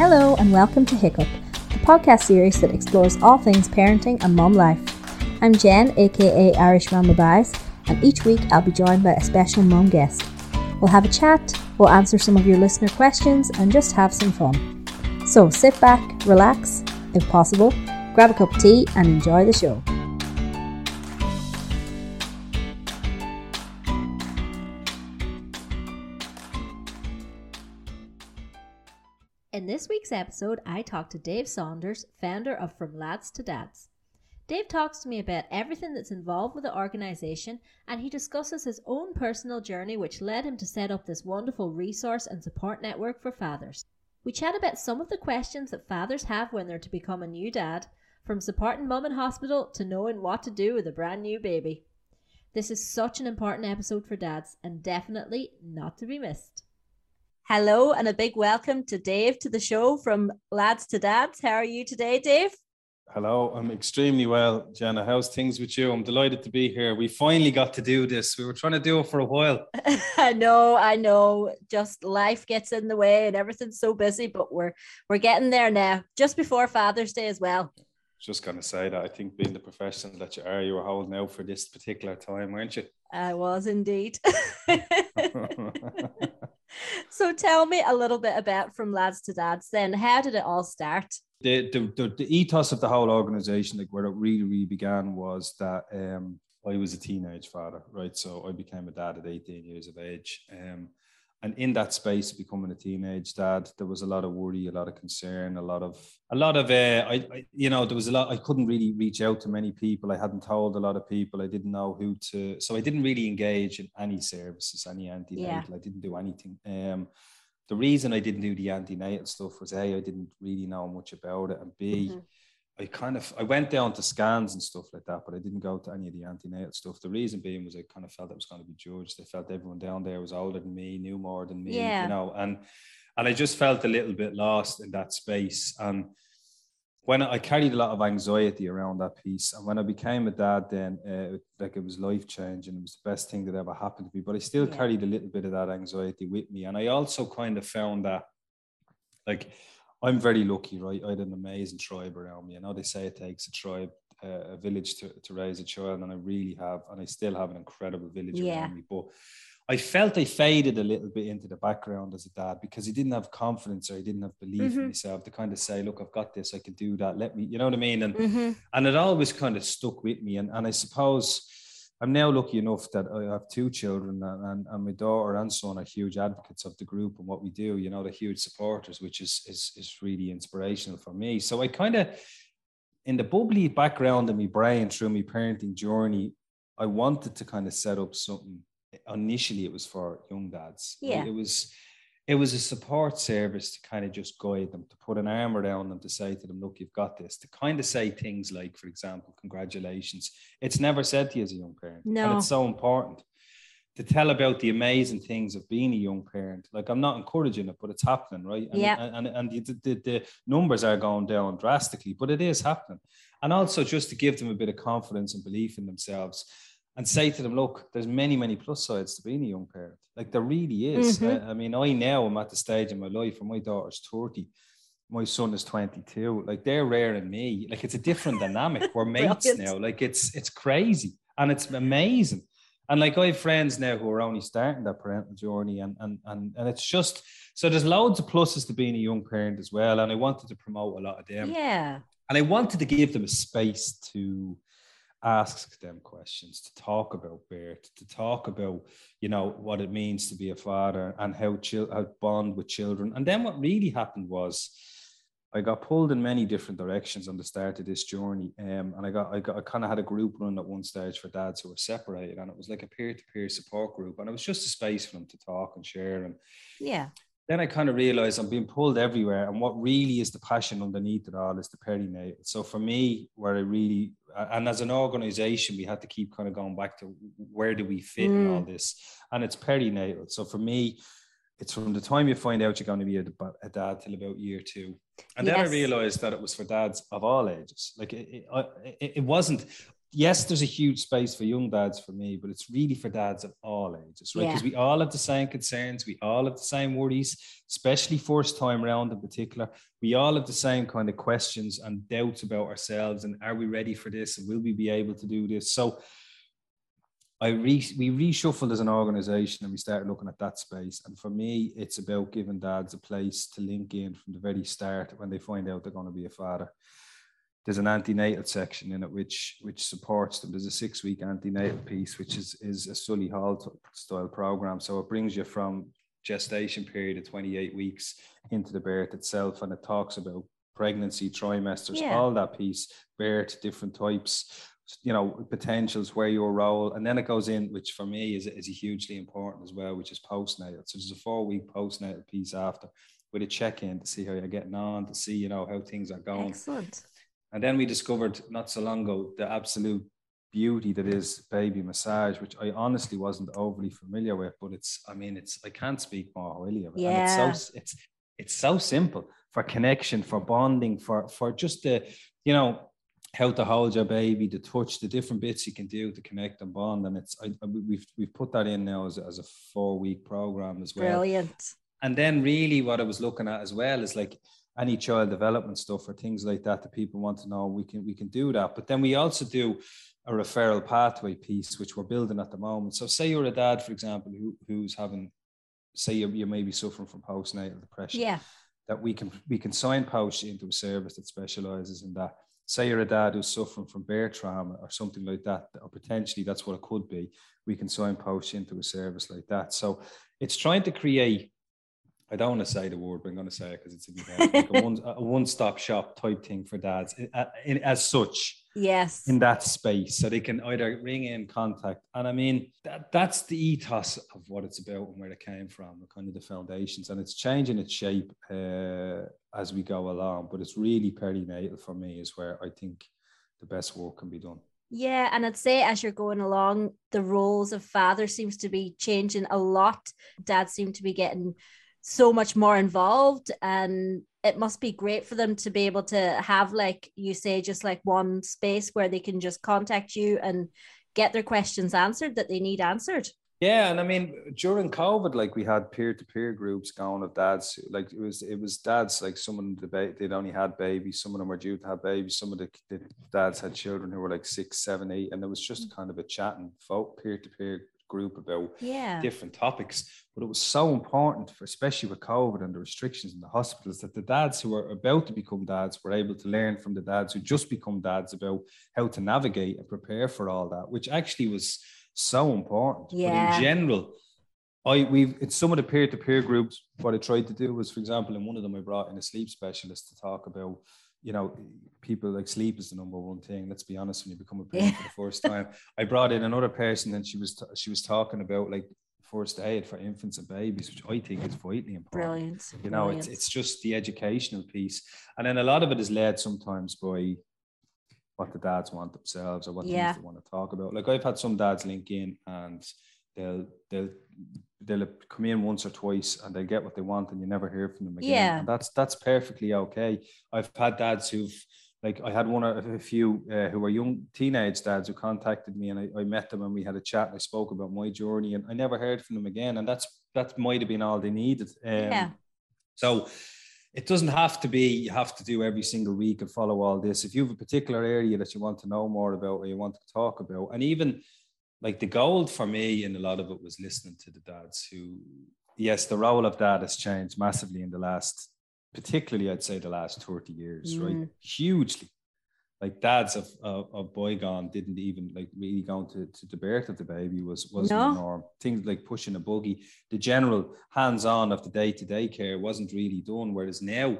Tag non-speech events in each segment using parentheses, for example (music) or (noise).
Hello, and welcome to Hiccup, the podcast series that explores all things parenting and mum life. I'm Jen, aka Irish Mama Buys, and each week I'll be joined by a special mum guest. We'll have a chat, we'll answer some of your listener questions, and just have some fun. So sit back, relax, if possible, grab a cup of tea, and enjoy the show. Week's episode, I talked to Dave Saunders, founder of From Lads to Dads. Dave talks to me about everything that's involved with the organisation and he discusses his own personal journey, which led him to set up this wonderful resource and support network for fathers. We chat about some of the questions that fathers have when they're to become a new dad, from supporting mum in hospital to knowing what to do with a brand new baby. This is such an important episode for dads and definitely not to be missed. Hello, and a big welcome to Dave to the show from Lads to Dads. How are you today, Dave? Hello, I'm extremely well, Jenna. How's things with you? I'm delighted to be here. We finally got to do this. We were trying to do it for a while. (laughs) I know, I know. Just life gets in the way and everything's so busy, but we're we're getting there now. Just before Father's Day as well. Just gonna say that I think being the professional that you are, you were holding out for this particular time, weren't you? I was indeed. (laughs) (laughs) so tell me a little bit about From Lads to Dads then. How did it all start? The, the, the, the ethos of the whole organization, like where it really, really began, was that um, I was a teenage father, right? So I became a dad at 18 years of age. Um, and in that space of becoming a teenage dad there was a lot of worry a lot of concern a lot of a lot of uh, I, I, you know there was a lot i couldn't really reach out to many people. I hadn't told a lot of people. I didn't know who to so i didn't really engage in any services any antenatal. Yeah. i didn't do anything. Um the reason i didn't do the antenatal stuff was a i didn't really know much about it and b mm-hmm I kind of I went down to scans and stuff like that, but I didn't go to any of the antenatal stuff. The reason being was I kind of felt it was going to be judged. I felt everyone down there was older than me, knew more than me, yeah. you know, and and I just felt a little bit lost in that space. And when I, carried a lot of anxiety around that piece, and when I became a dad, then uh, like it was life changing. It was the best thing that ever happened to me. But I still yeah. carried a little bit of that anxiety with me, and I also kind of found that like I'm very lucky, right? I had an amazing tribe around me. I know they say it takes a tribe, uh, a village to, to raise a child, and I really have, and I still have an incredible village yeah. around me. But I felt I faded a little bit into the background as a dad because he didn't have confidence or he didn't have belief mm-hmm. in myself to kind of say, look, I've got this, I can do that. Let me, you know what I mean? And mm-hmm. and it always kind of stuck with me. And and I suppose I'm now lucky enough that I have two children, and, and, my daughter and son are huge advocates of the group and what we do. You know, they're huge supporters, which is is is really inspirational for me. So I kind of, in the bubbly background of my brain through my parenting journey, I wanted to kind of set up something. Initially, it was for young dads. Yeah, it was it was a support service to kind of just guide them, to put an arm around them, to say to them, look, you've got this, to kind of say things like, for example, congratulations. It's never said to you as a young parent. No. And it's so important to tell about the amazing things of being a young parent. Like I'm not encouraging it, but it's happening, right? And, yeah. And, and, the, the, the numbers are going down drastically, but it is happening. And also just to give them a bit of confidence and belief in themselves and say to them, look, there's many, many plus sides to being a young parent. Like there really is. Mm-hmm. I, I, mean, I now am at the stage in my life where my daughter's 30, my son is 22. Like they're rare in me. Like it's a different dynamic. We're (laughs) mates now. Like it's it's crazy and it's amazing. And like I have friends now who are only starting their parental journey, and and and and it's just so there's loads of pluses to being a young parent as well. And I wanted to promote a lot of them. Yeah. And I wanted to give them a space to ask them questions, to talk about birth, to talk about, you know, what it means to be a father and how chil- how bond with children. And then what really happened was I got pulled in many different directions on the start of this journey. Um, and I got, I got, I kind of had a group run at one stage for dads who were separated, and it was like a peer-to-peer support group, and it was just a space for them to talk and share. And yeah, then I kind of realized I'm being pulled everywhere. And what really is the passion underneath it all is the perinatal. So for me, where I really, and as an organization, we had to keep kind of going back to where do we fit mm. in all mm. this? And it's perinatal. So for me, it's from the time you find out you're going to be a, a dad till about year two. And yes. then I realized that it was for dads of all ages. Like it, it, it, it wasn't, yes, there's a huge space for young dads for me, but it's really for dads of all ages, right? Because yeah. we all have the same concerns, we all have the same worries, especially first time round in particular. We all have the same kind of questions and doubts about ourselves and are we ready for this and will we be able to do this? So I re, we reshuffled as an organization and we started looking at that space. And for me, it's about giving dads a place to link in from the very start when they find out they're going to be a father there's an antenatal section in it which which supports them. There's a six week antenatal piece which is is a Solihull style program. So it brings you from gestation period of 28 weeks into the birth itself, and it talks about pregnancy, trimesters, yeah. all that piece, birth, different types, you know, potentials, where your role, and then it goes in, which for me is is hugely important as well, which is postnatal. So there's a four week postnatal piece after with a check in to see how you're getting on, to see you know how things are going. Excellent. And then we discovered not so long ago the absolute beauty that is baby massage, which I honestly wasn't overly familiar with, but it's, I mean, it's, I can't speak more highly of it. Yeah. And it's so, it's, it's so simple for connection, for bonding, for, for just the, you know, how to hold your baby, the touch, the different bits you can do to connect and bond. And it's, I, we've, we've put that in now as, as a four week program as well. Brilliant. And then really what I was looking at as well is like, any child development stuff or things like that that people want to know, we can we can do that. But then we also do a referral pathway piece, which we're building at the moment. So say you're a dad, for example, who, who's having, say you, you may be suffering from postnatal depression. Yeah. That we can we can signpost you into a service that specializes in that. Say you're a dad who's suffering from birth trauma or something like that, or potentially that's what it could be. We can signpost you into a service like that. So it's trying to create I don't want to say the word, but I'm going to say it because it's like a, (laughs) one, a one-stop shop type thing for dads in, in, as such. Yes. In that space, so they can either ring in contact, and I mean that that's the ethos of what it's about and where it came from, the kind of the foundations, and it's changing its shape uh, as we go along. But it's really perinatal for me is where I think the best work can be done. Yeah, and I'd say as you're going along, the roles of father seems to be changing a lot. Dads seem to be getting so much more involved and it must be great for them to be able to have like you say just like one space where they can just contact you and get their questions answered that they need answered yeah and i mean during covid like we had peer-to-peer groups going of dads like it was it was dads like some of them debate they'd only had babies some of them were due to have babies some of the, the dads had children who were like six seven eight and there was just mm. kind of a chatting folk peer-to-peer group about yeah. different topics. But it was so important, for, especially with COVID and the restrictions in the hospitals, that the dads who are about to become dads were able to learn from the dads who just become dads about how to navigate and prepare for all that, which actually was so important. Yeah. But in general, I we've in some of the peer-to-peer groups, what I tried to do was, for example, in one of them I brought in a sleep specialist to talk about you know, people like sleep is the number one thing. Let's be honest. When you become a parent yeah. for the first time, I brought in another person, and she was t- she was talking about like first aid for infants and babies, which I think is vitally important. Brilliant. You know, Brilliant. it's it's just the educational piece, and then a lot of it is led sometimes by what the dads want themselves or what yeah. things they want to talk about. Like I've had some dads link in and they'll they'll they'll come in once or twice and they'll get what they want and you never hear from them again. Yeah. And that's that's perfectly okay. I've had dads who've like I had one or a few uh, who were young teenage dads who contacted me and I, I met them and we had a chat and I spoke about my journey and I never heard from them again. And that's that might have been all they needed. Um, yeah. So it doesn't have to be you have to do every single week and follow all this. If you have a particular area that you want to know more about or you want to talk about, and even like the gold for me in a lot of it was listening to the dads who yes the role of dad has changed massively in the last particularly i'd say the last 30 years mm. right hugely like dads of, of, of bygone didn't even like really go to, to the birth of the baby was was no. the norm things like pushing a buggy the general hands-on of the day-to-day care wasn't really done whereas now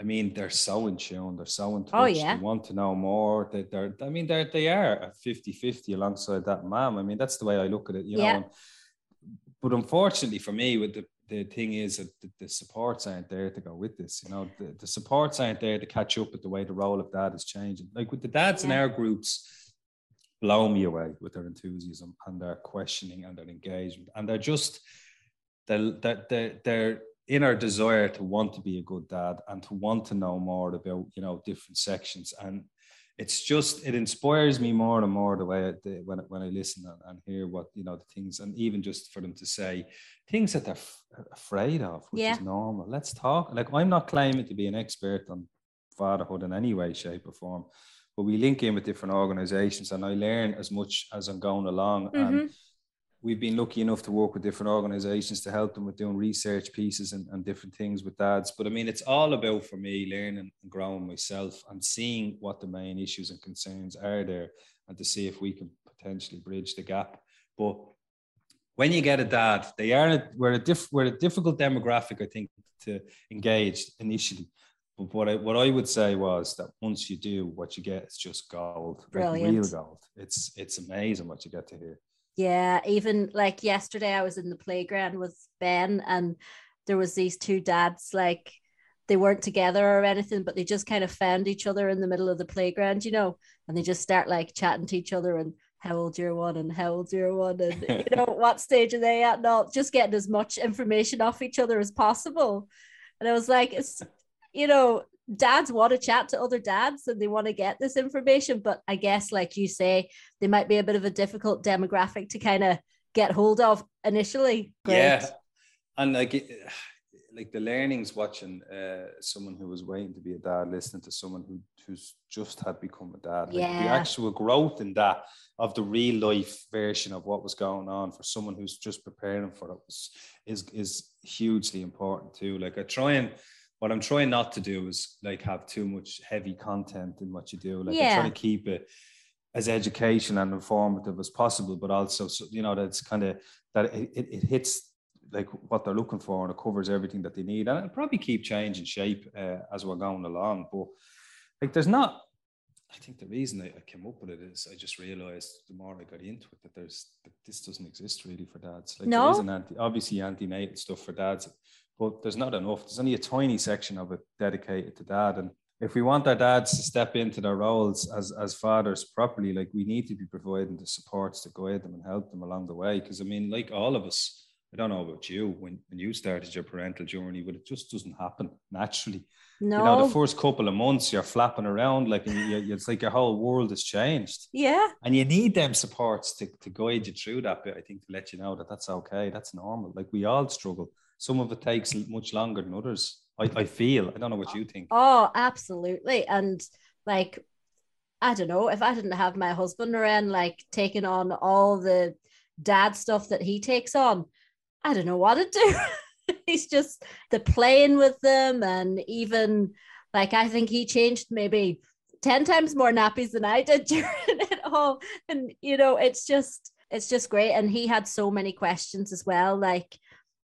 I mean, they're so in tune, they're so in touch. Oh, yeah. They want to know more. They, they're, I mean, they're, they are 50 50 alongside that mom. I mean, that's the way I look at it, you yeah. know. But unfortunately for me, with the, the thing is that the, the, supports aren't there to go with this. You know, the, the supports aren't there to catch up with the way the role of dad is changing. Like with the dads yeah. in our groups, blow me away with their enthusiasm and their questioning and their engagement. And they're just, they're, they're, they're inner desire to want to be a good dad and to want to know more about you know different sections and it's just it inspires me more and more the way I, the, when when I listen and, and, hear what you know the things and even just for them to say things that they're f- afraid of, which yeah. is normal. Let's talk. Like I'm not claiming to be an expert on fatherhood in any way, shape, or form, but we link in with different organizations, and I learn as much as I'm going along. Mm-hmm. And we've been lucky enough to work with different organizations to help them with doing research pieces and, and different things with dads. But I mean, it's all about for me learning and growing myself and seeing what the main issues and concerns are there and to see if we can potentially bridge the gap. But when you get a dad, they are we're a diff, we're a difficult demographic, I think, to engage initially. But what I what I would say was that once you do, what you get is just gold, Brilliant. like real gold. It's it's amazing what you get to hear. Yeah, even like yesterday, I was in the playground with Ben, and there was these two dads like they weren't together or anything, but they just kind of found each other in the middle of the playground, you know, and they just start like chatting to each other and how old your one? and how old your one? and you (laughs) know what stage are they at? and all, just getting as much information off each other as possible. And I was like, it's you know, dads want to chat to other dads and they want to get this information but i guess like you say they might be a bit of a difficult demographic to kind of get hold of initially Great. yeah and like (sighs) like the learnings watching uh, someone who was waiting to be a dad listening to someone who who's just had become a dad like yeah. the actual growth in that of the real life version of what was going on for someone who's just preparing for it was, is is hugely important too like i try and what I'm trying not to do is like have too much heavy content in what you do. Like yeah. I try to keep it as educational and informative as possible, but also so, you know that's kind of that it, it, hits like what they're looking for and it covers everything that they need. And it'll probably keep changing shape uh, as we're going along. But like there's not I think the reason I, I, came up with it is I just realized the more I got into it that there's that this doesn't exist really for dads. Like no. there is an anti obviously antenatal stuff for dads, but there's not enough. There's only a tiny section of it dedicated to dad. And if we want our dads to step into their roles as, as fathers properly, like we need to be providing the supports to guide them and help them along the way. Because I mean, like all of us, I don't know about you when, when you started your parental journey, but it just doesn't happen naturally. No. You know, the first couple of months you're flapping around like you, it's like your whole world has changed. Yeah. And you need them supports to, to guide you through that bit, I think, to let you know that that's okay. That's normal. Like we all struggle some of it takes much longer than others. I, I feel. I don't know what you think. Oh, absolutely. And like, I don't know, if I didn't have my husband around, like taking on all the dad stuff that he takes on, I don't know what to do. (laughs) He's just the playing with them and even like I think he changed maybe 10 times more nappies than I did (laughs) during it all. And you know, it's just it's just great. And he had so many questions as well. Like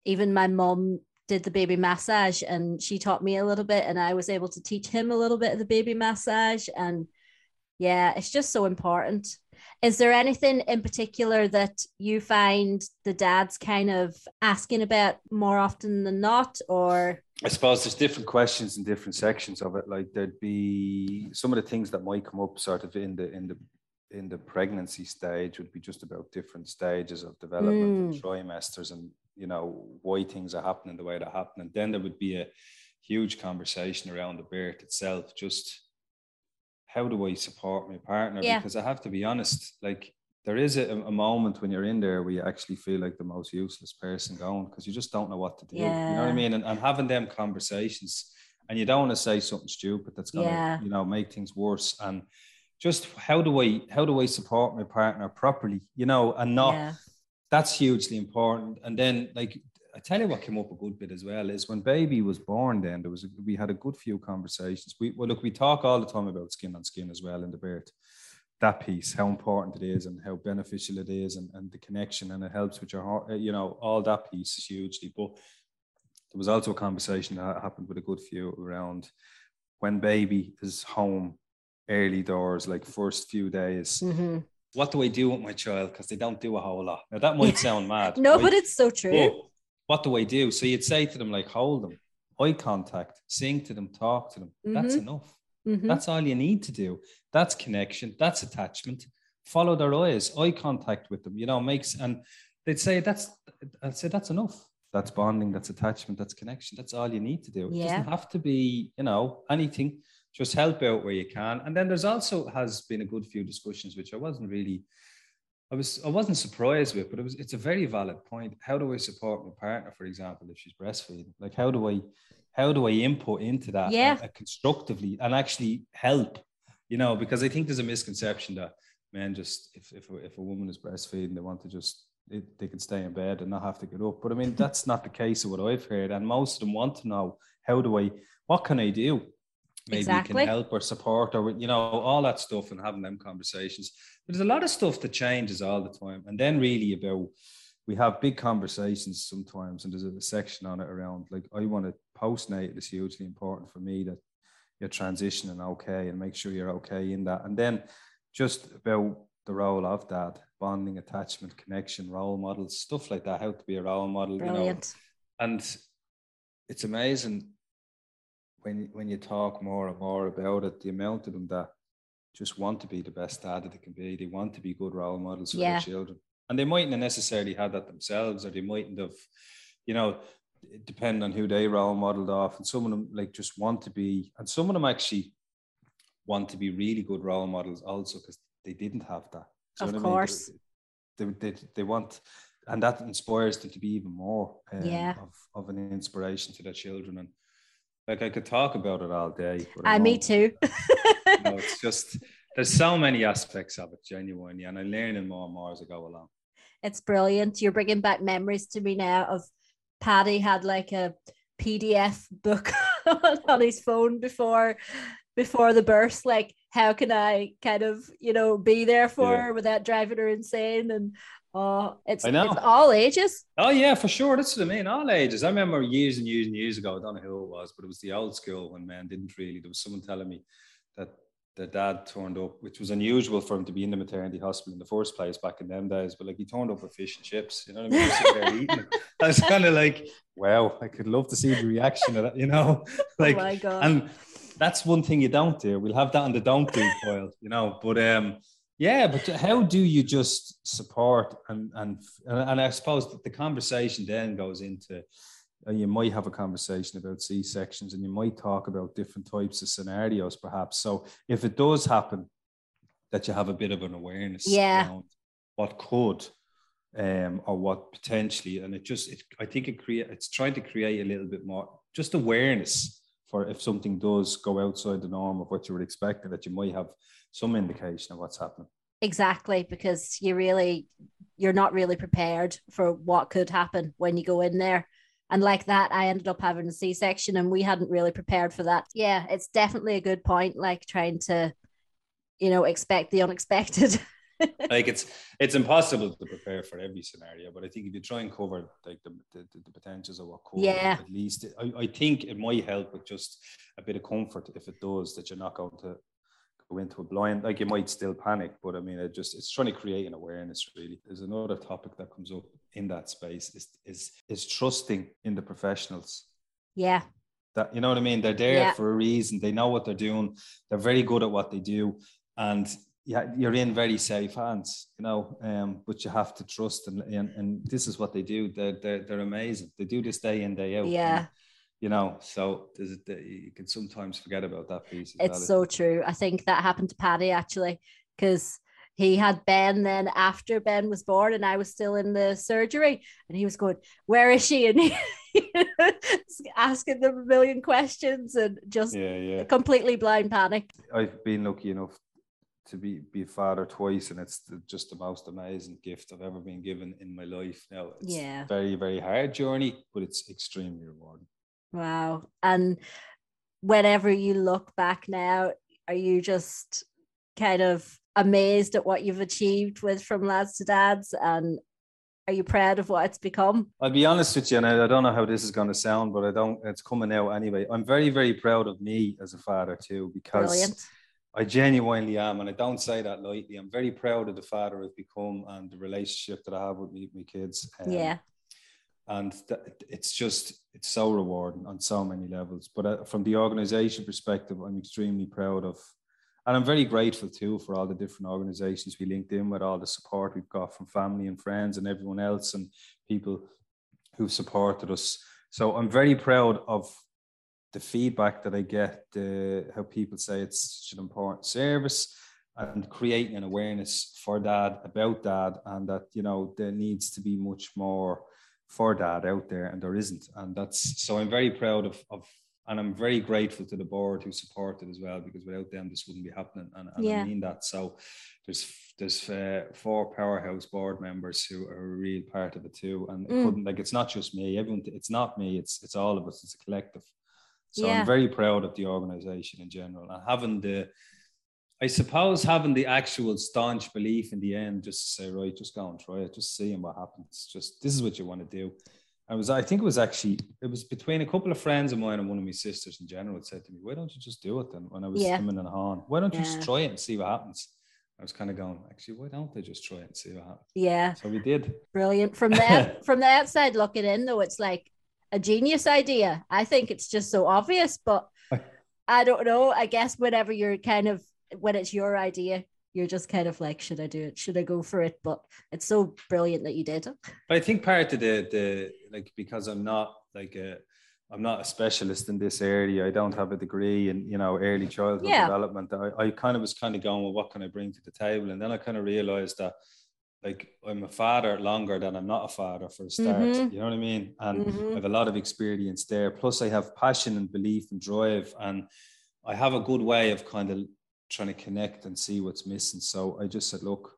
even my mom did the baby massage and she taught me a little bit and I was able to teach him a little bit of the baby massage. And yeah it's just so important. Is there anything in particular that you find the dads kind of asking about more often than not or? I suppose there's different questions in different sections of it. Like there'd be some of the things that might come up sort of in the in the in the pregnancy stage would be just about different stages of development mm. and trimesters and you know why things are happening the way they're happening then there would be a huge conversation around the birth itself just how do i support my partner yeah. because i have to be honest like there is a, a, moment when you're in there where you actually feel like the most useless person going because you just don't know what to do yeah. you know what i mean and, and having them conversations and you don't want to say something stupid that's going to yeah. you know make things worse and just how do i how do i support my partner properly you know and not yeah that's hugely important. And then, like, I tell you what came up a good bit as well is when baby was born. Then there was a, we had a good few conversations. We well, look, we talk all the time about skin on skin as well in the birth. That piece, how important it is, and how beneficial it is, and, and the connection, and it helps with your heart. You know, all that piece is hugely. But there was also a conversation that happened with a good few around when baby is home early doors, like first few days. Mm-hmm what do I do with my child? Because they don't do a whole lot. Now that might (laughs) sound mad. no, right? but it's so true. But what do I do? So you'd say to them, like, hold them, eye contact, sing to them, talk to them. Mm-hmm. That's enough. Mm-hmm. That's all you need to do. That's connection. That's attachment. Follow their eyes, eye contact with them. You know, makes and they'd say that's. I'd say that's enough. That's bonding. That's attachment. That's connection. That's all you need to do. Yeah. It doesn't have to be, you know, anything just help out where you can. And then there's also has been a good few discussions, which I wasn't really, I was, I wasn't surprised with, but it was, it's a very valid point. How do I support my partner, for example, if she's breastfeeding? Like, how do I, how do I input into that yeah. and, uh, constructively and actually help? You know, because I think there's a misconception that men just, if if if a woman is breastfeeding, they want to just it, they can stay in bed and not have to get up. But I mean, that's not the case of what I've heard. And most of them want to know how do I, what can I do? Maybe exactly. can help or support or, you know, all that stuff and having them conversations. But there's a lot of stuff that changes all the time. And then really about, we have big conversations sometimes, and there's a section on it around like, I want to postnate is hugely important for me that you're transitioning okay and make sure you're okay in that. And then just about the role of that bonding, attachment, connection, role models, stuff like that. How to be a role model, Brilliant. you know. And it's amazing when when you talk more and more about it, the amount of them that just want to be the best dad that they can be. They want to be good role models for yeah. their children, and they mightn't have necessarily had that themselves, or they mightn't have, you know, depend on who they role modeled off. And some of them like just want to be, and some of them actually want to be really good role models also because they didn't have that. of course. I mean? they, they, they, want, and that inspires them to be even more um, yeah. of, of an inspiration to their children. And like I could talk about it all day. I, ah, me too. you know, it's (laughs) just, there's so many aspects of it, genuinely. And I'm learning more and more as I go along. It's brilliant. You're bringing back memories to me now of Paddy had like a PDF book (laughs) on his phone before before the birth like how can i kind of you know be there for yeah. her without driving her insane and oh it's, I know. it's all ages oh yeah for sure that's what i mean all ages i remember years and years and years ago i don't know who it was but it was the old school when men didn't really there was someone telling me that the dad turned up, which was unusual for him to be in the maternity hospital in the first place back in them days. But like he turned up with fish and chips, you know what I mean? I was kind of like, wow, I could love to see the reaction of that, you know? (laughs) Like, oh my God. and that's one thing you don't do. We'll have that on the don't do pile, you know. But um, yeah, but how do you just support and and and I suppose the conversation then goes into uh, you might have a conversation about C sections and you might talk about different types of scenarios, perhaps. So if it does happen, that you have a bit of an awareness yeah. around what could um, or what potentially, and it just, it, I think it create, it's trying to create a little bit more just awareness for if something does go outside the norm of what you were expecting, that you might have some indication of what's happening. Exactly, because you really you're not really prepared for what could happen when you go in there. And like that, I ended up having a C section and we hadn't really prepared for that. Yeah, it's definitely a good point, like trying to, you know, expect the unexpected. (laughs) like it's it's impossible to prepare for every scenario, but I think if you try and cover like the, the, the potentials of what could, yeah. at least I, I think it might help with just a bit of comfort if it does that you're not going to go into a blind like you might still panic but i mean it just it's trying to create an awareness really there's another topic that comes up in that space is is is trusting in the professionals yeah that you know what i mean they're there yeah. for a reason they know what they're doing they're very good at what they do and yeah, you're in very safe hands, you know, um, but you have to trust and, and, and this is what they do. They're, they're, they're amazing. They do this day in, day out. Yeah. You know, so there's a, you can sometimes forget about that piece. It's well. so true. I think that happened to Paddy actually, because he had Ben then after Ben was born and I was still in the surgery and he was going, where is she? And he, (laughs) asking them a million questions and just yeah, yeah. completely blind panic. I've been lucky enough to be be a father twice, and it's the, just the most amazing gift I've ever been given in my life. Now, it's yeah, very very hard journey, but it's extremely rewarding. Wow! And whenever you look back now, are you just kind of amazed at what you've achieved with from lads to dads and are you proud of what it's become? I'll be honest with you, and I don't know how this is going to sound, but I don't. It's coming out anyway. I'm very, very proud of me as a father too, because Brilliant. I genuinely am, and I don't say that lightly. I'm very proud of the father I've become and the relationship that I have with me, my kids. Um, yeah. And it's just, it's so rewarding on so many levels. But uh, from the organization perspective, I'm extremely proud of, and I'm very grateful too for all the different organizations we linked in with, all the support we've got from family and friends and everyone else and people who've supported us. So I'm very proud of the feedback that I get, the how people say it's such an important service, and creating an awareness for dad about dad, and that you know there needs to be much more for that out there, and there isn't, and that's so I'm very proud of of. And I'm very grateful to the board who supported as well, because without them, this wouldn't be happening. And, and yeah. I mean that. So there's there's uh, four powerhouse board members who are a real part of it too, and mm. it couldn't like it's not just me. Everyone, it's not me. It's it's all of us. It's a collective. So yeah. I'm very proud of the organization in general and having the, I suppose having the actual staunch belief in the end, just to say, right, just go and try it, just seeing what happens. Just this is what you want to do. I was, I think it was actually, it was between a couple of friends of mine and one of my sisters in general said to me, why don't you just do it then? When I was yeah. coming in horn, why don't you yeah. just try it and see what happens? I was kind of going, actually, why don't they just try it and see what happens? Yeah. So we did. Brilliant. From the (laughs) from the outside looking in, though, it's like a genius idea. I think it's just so obvious, but (laughs) I don't know. I guess whenever you're kind of when it's your idea, you're just kind of like, should I do it? Should I go for it? But it's so brilliant that you did it. But I think part of the the like because I'm not like a I'm not a specialist in this area. I don't have a degree in you know early childhood yeah. development. I, I kind of was kind of going, well, what can I bring to the table? And then I kind of realized that like I'm a father longer than I'm not a father for a start. Mm-hmm. You know what I mean? And mm-hmm. I have a lot of experience there. Plus, I have passion and belief and drive, and I have a good way of kind of trying to connect and see what's missing. So I just said, look,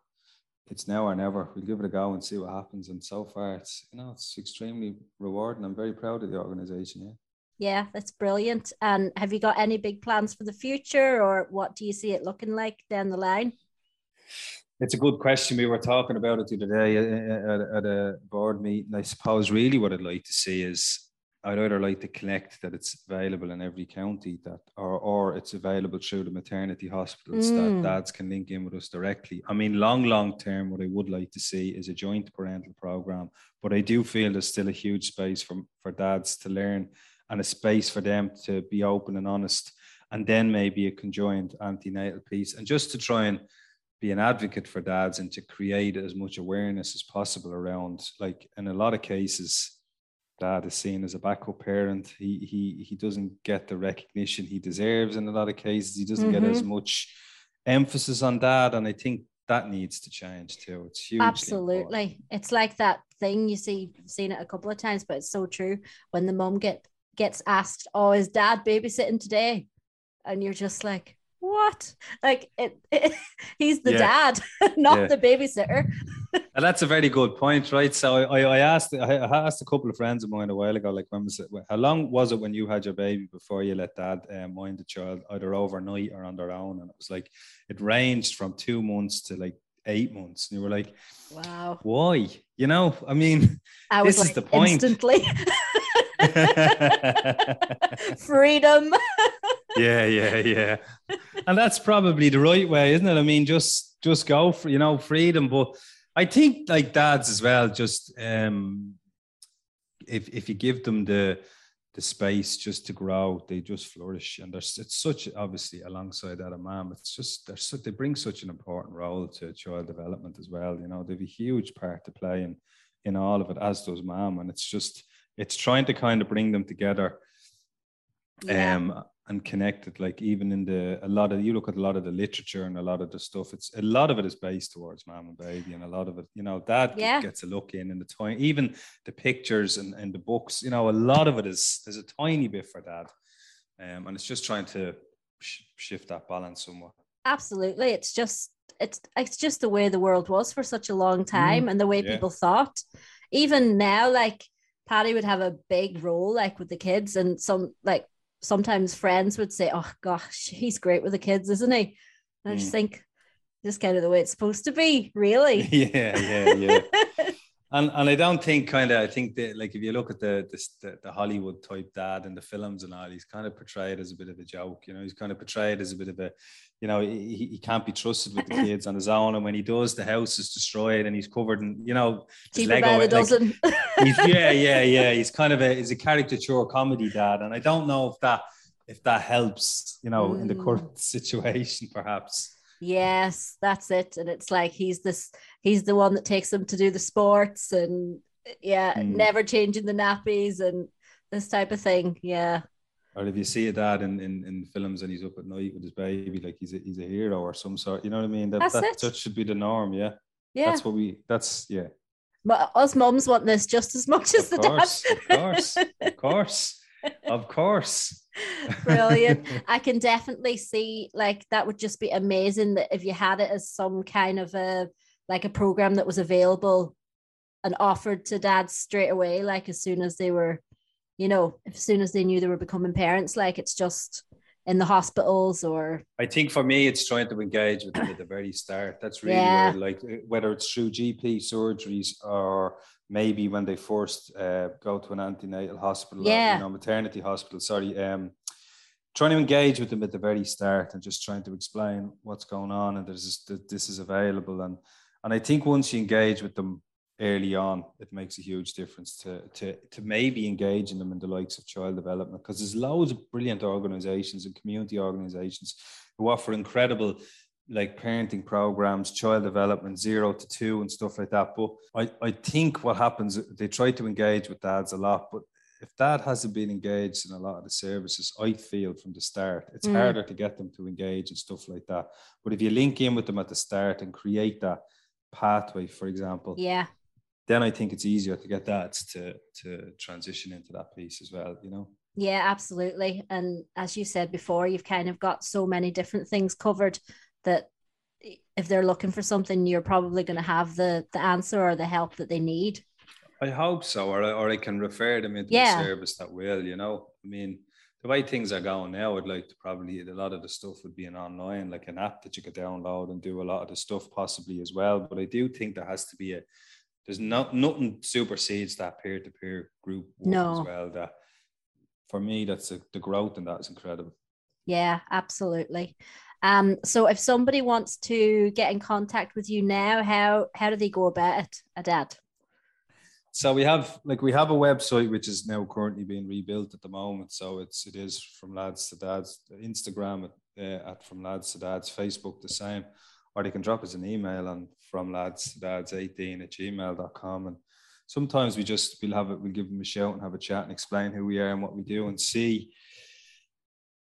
it's now or never. We'll give it a go and see what happens. And so far, it's you know it's extremely rewarding. I'm very proud of the organization. Yeah. Yeah, that's brilliant. And have you got any big plans for the future, or what do you see it looking like down the line? It's a good question. We were talking about it the other day uh, uh, at, at a board meeting. I suppose really what I'd like to see is I'd either like to connect that it's available in every county that or or it's available through the maternity hospitals mm. that dads can link in with us directly. I mean, long, long term, what I would like to see is a joint parental program. But I do feel there's still a huge space for, for dads to learn and a space for them to be open and honest. And then maybe a conjoined antenatal piece. And just to try and be an advocate for dads and to create as much awareness as possible around like in a lot of cases dad is seen as a backup parent he he he doesn't get the recognition he deserves in a lot of cases he doesn't mm-hmm. get as mm-hmm. much emphasis on dad and i think that needs to change too it's huge absolutely important. it's like that thing you see I've seen it a couple of times but it's so true when the mom get gets asked oh is dad babysitting today and you're just like what? Like it, it (laughs) he's the yeah. dad, (laughs) not yeah. the babysitter. (laughs) and that's a very good point, right? So I, I asked I asked a couple of friends of mine a while ago, like when was it? How long was it when you had your baby before you let dad uh, mind the child either overnight or on their own? And it was like it ranged from two months to like eight months, and you were like, "Wow, why?" You know, I mean, I was this like, is the point. Instantly. (laughs) Freedom. yeah, yeah, yeah. And that's probably the right way, isn't it? I mean, just just go for you know freedom. But I think like dads as well, just um if if you give them the the space just to grow, they just flourish. And there's it's such obviously alongside that a mom, it's just they're so, they bring such an important role to child development as well. You know, they've a huge part to play in in all of it, as does mom. And it's just it's trying to kind of bring them together yeah. um and connected like even in the a lot of you look at a lot of the literature and a lot of the stuff it's a lot of it is based towards mom and baby and a lot of it you know dad yeah. gets a look in in the time even the pictures and, and the books you know a lot of it is there's a tiny bit for dad um, and it's just trying to sh- shift that balance somewhat absolutely it's just it's it's just the way the world was for such a long time mm, and the way yeah. people thought even now like Paddy would have a big role like with the kids and some like sometimes friends would say, Oh gosh, he's great with the kids, isn't he? And I just mm. think this kind of the way it's supposed to be, really. (laughs) Yeah, yeah, yeah. (laughs) and and I don't think kind of I think that like if you look at the, the the Hollywood type dad in the films and all, he's kind of portrayed as a bit of a joke. You know, he's kind of portrayed as a bit of a you know, he, he can't be trusted with the (laughs) kids on his own. And when he does, the house is destroyed and he's covered in, you know, Lego. By the like, (laughs) yeah, yeah, yeah. He's kind of a he's a caricature comedy dad. And I don't know if that if that helps, you know, mm. in the mm. current (laughs) situation, perhaps. Yes, that's it. And it's like he's this he's the one that takes them to do the sports and yeah, mm. never changing the nappies and this type of thing. Yeah. Or if you see a dad in, in, in films and he's up at night with his baby, like he's a, he's a hero or some sort. You know what I mean? That That's that, that should be the norm. Yeah. Yeah. That's what we. That's yeah. but us moms want this just as much as Of the course. dads. Of course. Of course. Of (laughs) course. Brilliant. (laughs) I can definitely see like that would just be amazing that if you had it as some kind of a like a program that was available and offered to dads straight away, like as soon as they were, you know, as soon as they knew they were becoming parents, like it's just in the hospitals or I think for me, it's trying to engage with them at the very start. That's really Yeah. where, like, uh, whether it's through GP surgeries or maybe when they first uh, go to an antenatal hospital, or, Yeah. you know, maternity hospital. Sorry, um, trying to engage with them at the very start and just trying to explain what's going on and there's this, that this is available and and I think once you engage with them early on, it makes a huge difference to to to maybe engaging them in the likes of child development because there's loads of brilliant organizations and community organizations who offer incredible like parenting programs, child development, zero to two, and stuff like that. But I, I think what happens, they try to engage with dads a lot, but if dad hasn't been engaged in a lot of the services, I feel from the start, it's Mm. harder to get them to engage and stuff like that. But if you link in with them at the start and create that pathway, for example, yeah. then I think it's easier to get that to to transition into that piece as well, you know. Yeah, absolutely. And as you said before, you've kind of got so many different things covered that if they're looking for something, you're probably going to have the the answer or the help that they need. I hope so, or I, or I can refer them into Yeah. a service that will, you know. I mean, the way things are going now, I'd like to probably a lot of the stuff would be an online, like an app that you could download and do a lot of the stuff possibly as well. But I do think there has to be a there's not nothing supersedes that peer to peer group No. as well. That for me, that's a, the growth and that is incredible. Yeah, absolutely. Um, so if somebody wants to get in contact with you now, how how do they go about it, Adad? So we have like we have a website which is now currently being rebuilt at the moment. So it's it is from lads to dads. Instagram at, uh, at from lads to dads. Facebook the same, or they can drop us an email on from lads to dads eighteen at gmail.com. and sometimes we just we'll have it we'll give them a shout and have a chat and explain who we are and what we do and see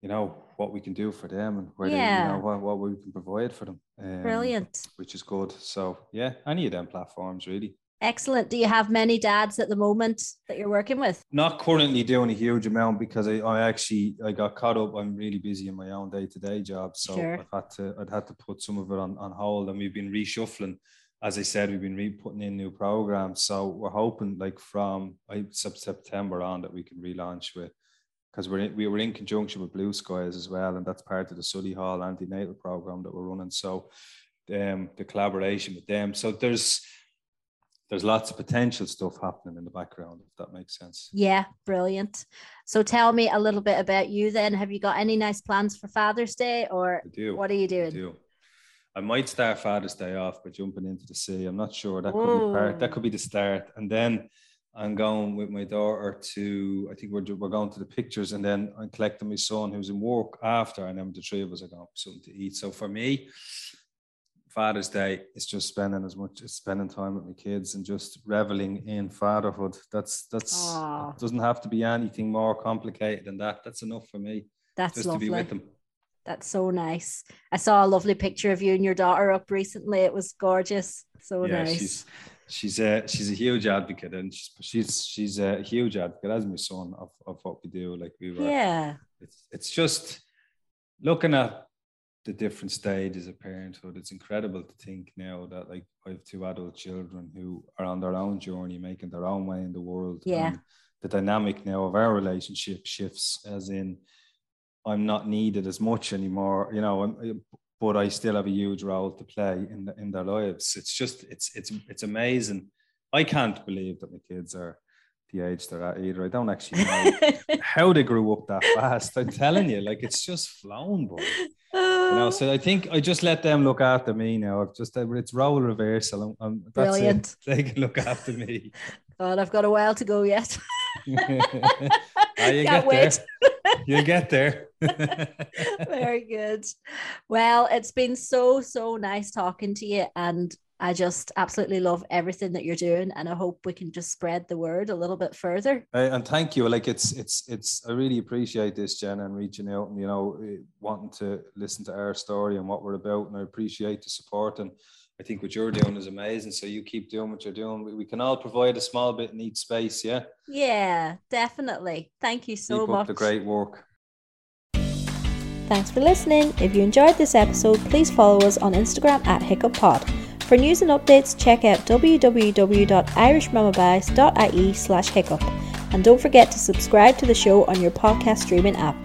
you know what we can do for them and where they you know what, what we can provide for them um, Brilliant. which is good so yeah any of them platforms really Excellent. Do you have many dads at the moment that you're working with? not currently doing a huge amount because I, I actually I got caught up. I'm really busy in my own day to day job, so Sure. I've had to I'd had to put some of it on, on hold, and we've been reshuffling. As I said, we've been re putting in new programs, so we're hoping like from I, September on that we can relaunch with because we're in, we were in conjunction with Blue Skies as well, and that's part of the Solihull antenatal program that we're running. So um, the collaboration with them. So there's there's lots of potential stuff happening in the background, if that makes sense. Yeah, brilliant. So tell me a little bit about you then. Have you got any nice plans for Father's Day or I do. what are you I doing? do. I might start Father's Day off by jumping into the sea. I'm not sure. That could be part. That could be the start, and then I'm going with my daughter to. I think we're we're going to the pictures, and then I'm collecting my son who's in work after, and then the three of us are going for something to eat. So for me, Father's Day is just spending as much as spending time with my kids and just reveling in fatherhood. That's that's it doesn't have to be anything more complicated than that. That's enough for me. That's just lovely. to be with them. That's so nice. I saw a lovely picture of you and your daughter up recently. It was gorgeous. So yeah, nice. she's she's a she's a huge advocate, and she's she's she's a huge advocate as my son of, of what we do. Like we were, yeah. it's it's just looking at the different stages of parenthood. It's incredible to think now that like I have two adult children who are on their own journey, making their own way in the world. Yeah. And the dynamic now of our relationship shifts, as in I'm not needed as much anymore. You know, I'm, but I still have a huge role to play in the, in their lives. It's just it's it's it's amazing. I can't believe that my kids are the age they're at either. I don't actually know how they grew up that fast. I'm telling you, like it's just flown, boy. You know, so I think I just let them look after me now. I've just uh, it's role reversal. I'm, I'm, that's Brilliant. It. (laughs) They can look after me. God, I've got a while to go yet. (laughs) (laughs) You Can't get wait. there. You'll get there. Very good. Well, it's been so, so nice talking to you. And I just absolutely love everything that you're doing, and I hope we can just spread the word a little bit further. Uh, and thank you. Like it's it's it's. I really appreciate this, Jen, and reaching out and you know eh, wanting to listen to our story and what we're about. And I appreciate the support. And I think what you're doing is amazing. So you keep doing what you're doing. We, we can all provide a small bit in each space. Yeah. Yeah, definitely. Thank you so keep much. Up the great work. Thanks for listening. If you enjoyed this episode, please follow us on Instagram at HiccupPod. For news and updates, check out www.irishmamabias.ie slash hiccup. And don't forget to subscribe to the show on your podcast streaming app.